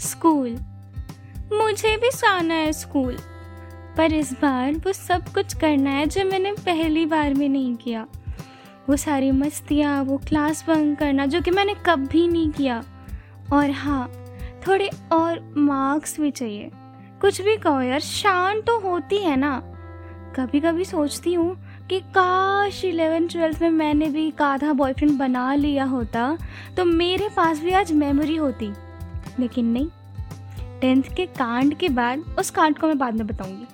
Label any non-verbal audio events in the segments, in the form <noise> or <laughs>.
School. मुझे भी जाना है स्कूल, पर इस बार वो सब कुछ करना है जो मैंने पहली बार में नहीं किया। वो सारी मस्तियाँ, वो क्लास बंक करना जो कि मैंने कभी नहीं किया। और हाँ थोड़े और मार्क्स भी चाहिए। कुछ भी कहो यार, शान तो होती है ना। कभी कभी सोचती हूँ कि काश इलेवन ट्वेल्थ में मैंने भी एक आधा बॉयफ्रेंड बना लिया होता तो मेरे पास भी आज मेमोरी होती। लेकिन नहीं टेंथ के कांड के बाद, उस कांड को मैं बाद में बताऊँगी।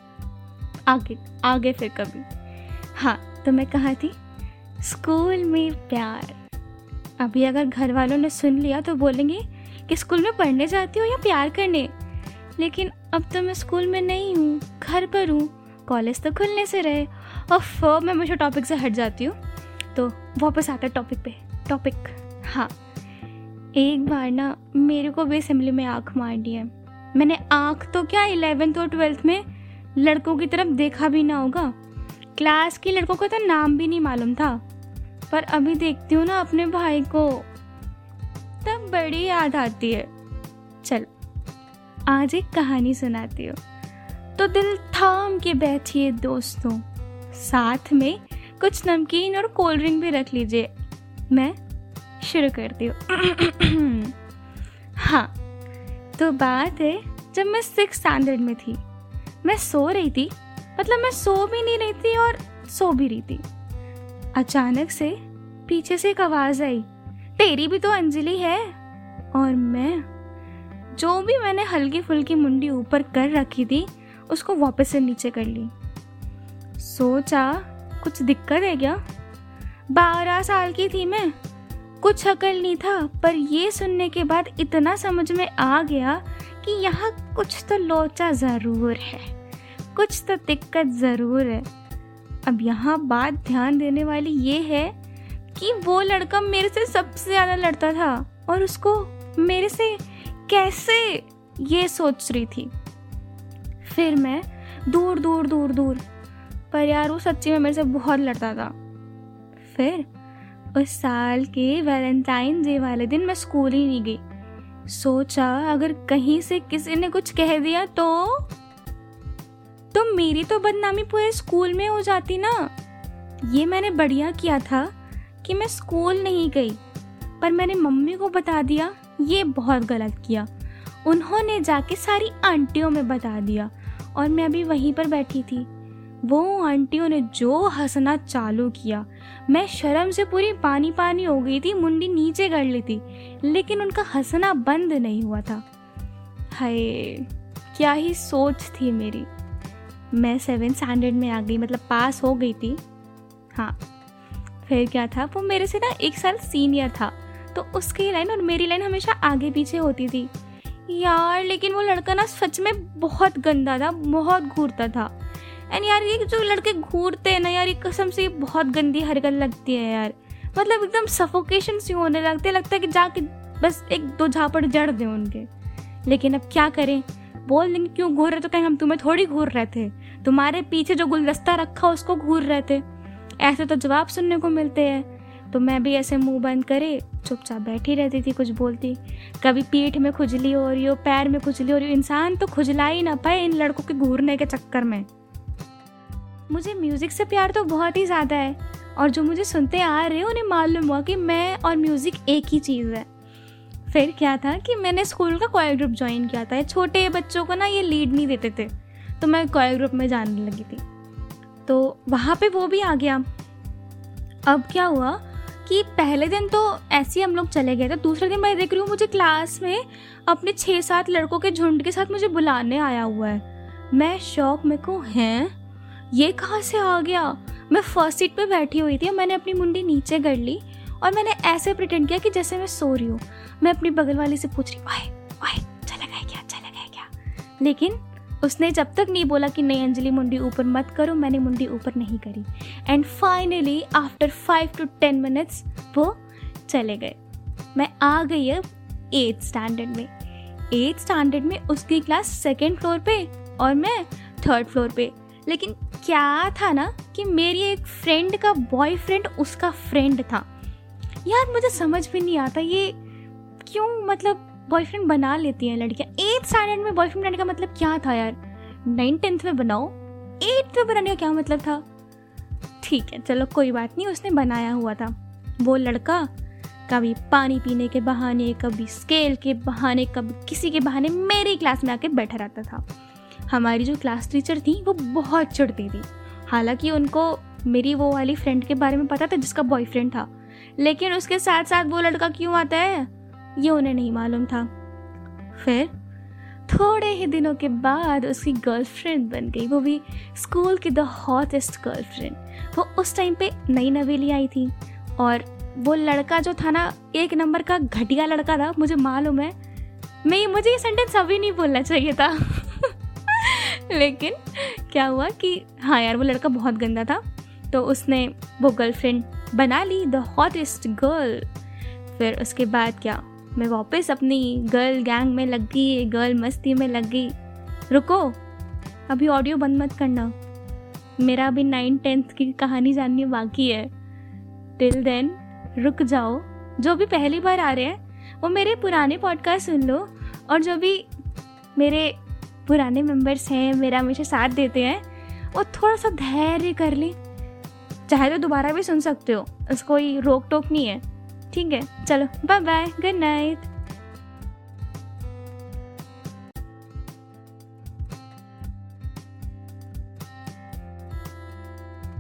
आगे आगे फिर कभी। हाँ तो मैं कहा थी, स्कूल में प्यार। अभी अगर घर वालों ने सुन लिया तो बोलेंगे कि स्कूल में पढ़ने जाती हो या प्यार करने। लेकिन अब तो मैं स्कूल में नहीं हूँ, घर पर हूँ। कॉलेज तो खुलने से रहे। और मैं मुझे टॉपिक से हट जाती हूँ। तो वापस आता टॉपिक पे। टॉपिक हाँ। एक बार ना मेरे को भी असेंबली में आँख मार दी है। मैंने आँख तो क्या इलेवेंथ और ट्वेल्थ में लड़कों की तरफ़ देखा भी ना होगा। क्लास की लड़कों का तो नाम भी नहीं मालूम था। पर अभी देखती हूँ ना अपने भाई को। तब बड़ी याद आती है। चल, आज एक कहानी सुनाती हूँ। तो दिल थाम के बैठिए दोस्तों। साथ में कुछ नमकीन और कोल्ड ड्रिंक भी रख लीजिए। मैं शुरू करती हूँ हाँ तो बात है, जब मैं सिक्स स्टैंडर्ड में थी, मैं सो रही थी मतलब मैं सो भी नहीं रही थी और सो भी रही थी। अचानक से पीछे से एक आवाज़ आई, तेरी भी तो अंजलि है। और मैं, जो भी मैंने हल्की फुल्की मुंडी ऊपर कर रखी थी, उसको वापस से नीचे कर ली। सोचा, कुछ दिक्कत है क्या? बारह साल की थी मैं कुछ अकल नहीं था, पर ये सुनने के बाद इतना समझ में आ गया कि यहाँ कुछ तो लोचा ज़रूर है, कुछ तो दिक्कत ज़रूर है। अब यहाँ बात ध्यान देने वाली ये है कि वो लड़का मेरे से सबसे ज़्यादा लड़ता था और उसको मेरे से कैसे ये सोच रही थी। फिर मैं दूर दूर दूर दूर, पर यार वो सच्ची में मेरे से बहुत लड़ता था। फिर उस साल के वैलेंटाइन डे वाले दिन मैं स्कूल ही नहीं गई। सोचा अगर कहीं से किसी ने कुछ कह दिया तो? तो मेरी तो बदनामी पूरे स्कूल में हो जाती ना। ये मैंने बढ़िया किया था कि मैं स्कूल नहीं गई, पर मैंने मम्मी को बता दिया, ये बहुत गलत किया। उन्होंने जाके सारी आंटियों में बता दिया और मैं अभी वहीं पर बैठी थी। वो आंटियों ने जो हंसना चालू किया। मैं शर्म से पूरी पानी पानी हो गई थी, मुंडी नीचे कर ली थी, लेकिन उनका हंसना बंद नहीं हुआ था। हाय, क्या ही सोच थी मेरी। मैं सेवन स्टैंडर्ड में आ गई मतलब पास हो गई थी। हाँ फिर क्या था, वो मेरे से ना एक साल सीनियर था तो उसकी लाइन और मेरी लाइन हमेशा आगे पीछे होती थी। यार, लेकिन वो लड़का ना सच में बहुत गंदा था, बहुत घूरता था। एंड यार, ये जो लड़के घूरते हैं ना यार, ये कसम से ये बहुत गंदी हरकत लगती है यार। मतलब एकदम सफोकेशन सी होने लगते लगता है कि जाके बस एक दो झापड़ जड़ दें उनके। लेकिन अब क्या करें? बोल देंगे, क्यों घूर रहे तो कहें, हम तुम्हें थोड़ी घूर रहे थे। तुम्हारे पीछे जो गुलदस्ता रखा, उसको घूर रहे थे। ऐसे तो जवाब सुनने को मिलते हैं। तो मैं भी ऐसे मुँह बंद करे, चुपचाप बैठी रहती थी, कुछ बोलती। कभी पीठ में खुजली हो रही हो, पैर में खुजली हो रही हो, इंसान तो खुजला ही ना पाए इन लड़कों के घूरने के चक्कर में। मुझे म्यूज़िक से प्यार तो बहुत ही ज़्यादा है। और जो मुझे सुनते आ रहे हैं, उन्हें मालूम हुआ कि मैं और म्यूज़िक एक ही चीज़ है। फिर क्या था कि मैंने स्कूल का कोयर ग्रुप ज्वाइन किया था। छोटे बच्चों को ना ये लीड नहीं देते थे। तो मैं कोयर ग्रुप में जाने लगी थी। तो वहाँ पे वो भी आ गया। अब क्या हुआ कि पहले दिन तो ऐसे ही हम लोग चले गए थे। दूसरे दिन मैं देख रही हूँ, मुझे क्लास में अपने छः सात लड़कों के झुंड के साथ मुझे बुलाने आया हुआ है। मैं शौक में को, हैं? ये कहाँ से आ गया? मैं फ़र्स्ट सीट पे बैठी हुई थी मैंने अपनी मुंडी नीचे कर ली और मैंने ऐसे प्रिटेंड किया कि जैसे मैं सो रही हूँ। मैं अपनी बगल वाली से पूछ रही, ओए ओए, चला गया क्या, चला गया क्या? लेकिन उसने जब तक नहीं बोला कि नहीं, अंजलि, मुंडी ऊपर मत करो, मैंने मुंडी ऊपर नहीं करी। And finally after five to ten minutes वो चले गए। मैं आ गई अब एट्थ स्टैंडर्ड में। एट्थ स्टैंडर्ड में उसकी क्लास सेकेंड फ्लोर पे और मैं थर्ड फ्लोर पे। लेकिन क्या था ना कि मेरी एक फ्रेंड का बॉयफ्रेंड उसका फ्रेंड था। यार, मुझे समझ भी नहीं आता ये क्यों मतलब बॉयफ्रेंड बना लेती हैं लड़कियाँ? एट्थ स्टैंडर्ड में बॉयफ्रेंड बनाने का मतलब क्या था यार? नाइन टेंथ में बनाओ। एट्थ में बनाने का क्या मतलब था? ठीक है, चलो कोई बात नहीं, उसने बनाया हुआ था। वो लड़का कभी पानी पीने के बहाने, कभी स्केल के बहाने, कभी किसी के बहाने मेरी क्लास में आके बैठा रहता था। हमारी जो क्लास टीचर थी, वो बहुत चिढ़ती थी। हालाँकि उनको मेरी वो वाली फ्रेंड के बारे में पता था, जिसका बॉयफ्रेंड था। लेकिन उसके साथ साथ वो लड़का क्यों आता है, ये उन्हें नहीं मालूम था। फिर थोड़े ही दिनों के बाद उसकी गर्लफ्रेंड बन गई। वो भी स्कूल की द हॉटेस्ट गर्लफ्रेंड वो उस टाइम पे नई नवेली आई थी। और वो लड़का जो था ना, एक नंबर का घटिया लड़का था, मुझे मालूम है। मैं, मुझे ये सेंटेंस अभी नहीं बोलना चाहिए था। <laughs> लेकिन क्या हुआ कि हाँ यार, वो लड़का बहुत गंदा था तो उसने वो गर्लफ्रेंड बना ली द हॉटेस्ट गर्ल फिर उसके बाद क्या, मैं वापस अपनी गर्ल गैंग में लग गई गर्ल मस्ती में लग गई। रुको, अभी ऑडियो बंद मत करना। मेरा अभी नाइन टेंथ की कहानी जाननी बाकी है। टिल देन रुक जाओ। जो भी पहली बार आ रहे हैं, वो मेरे पुराने पॉडकास्ट सुन लो, और जो भी मेरे पुराने मेंबर्स हैं, मेरा हमेशा साथ देते हैं। वो थोड़ा सा धैर्य कर ले। चाहे तो दोबारा भी सुन सकते हो, उसको कोई रोक टोक नहीं है। ठीक है, चलो बाय बाय गुड नाइट